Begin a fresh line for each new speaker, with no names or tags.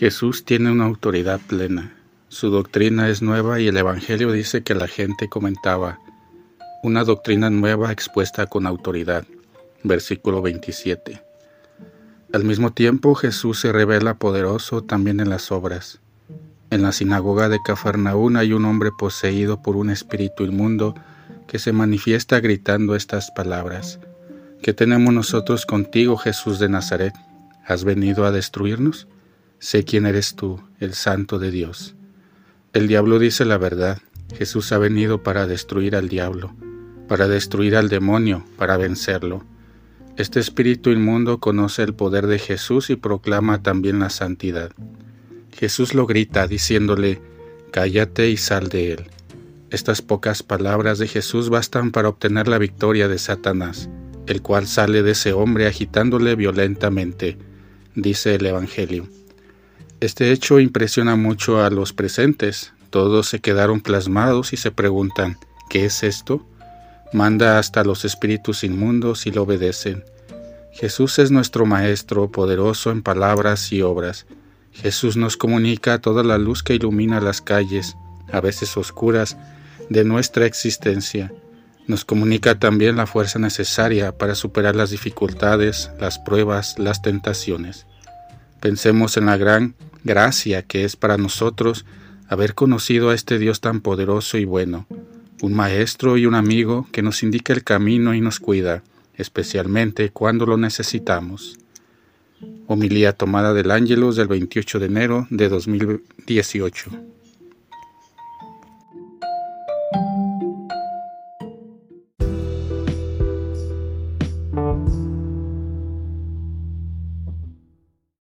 Jesús tiene una autoridad plena. Su doctrina es nueva y el Evangelio dice que la gente comentaba, una doctrina nueva expuesta con autoridad. Versículo 27. Al mismo tiempo Jesús se revela poderoso también en las obras. En la sinagoga de Cafarnaún hay un hombre poseído por un espíritu inmundo que se manifiesta gritando estas palabras. ¿Qué tenemos nosotros contigo, Jesús de Nazaret? ¿Has venido a destruirnos? Sé quién eres tú, el Santo de Dios. El diablo dice la verdad. Jesús ha venido para destruir al diablo, para destruir al demonio, para vencerlo. Este espíritu inmundo conoce el poder de Jesús y proclama también la santidad. Jesús lo grita diciéndole, Cállate y sal de él. Estas pocas palabras de Jesús bastan para obtener la victoria de Satanás, el cual sale de ese hombre agitándole violentamente, dice el Evangelio. Este hecho impresiona mucho a los presentes. Todos se quedaron plasmados y se preguntan, ¿qué es esto? Manda hasta los espíritus inmundos y lo obedecen. Jesús es nuestro Maestro, poderoso en palabras y obras. Jesús nos comunica toda la luz que ilumina las calles, a veces oscuras, de nuestra existencia. Nos comunica también la fuerza necesaria para superar las dificultades, las pruebas, las tentaciones. Pensemos en la gran gracia que es para nosotros haber conocido a este Dios tan poderoso y bueno, un maestro y un amigo que nos indica el camino y nos cuida, especialmente cuando lo necesitamos. Homilía tomada del Ángelus del 28 de enero de 2018.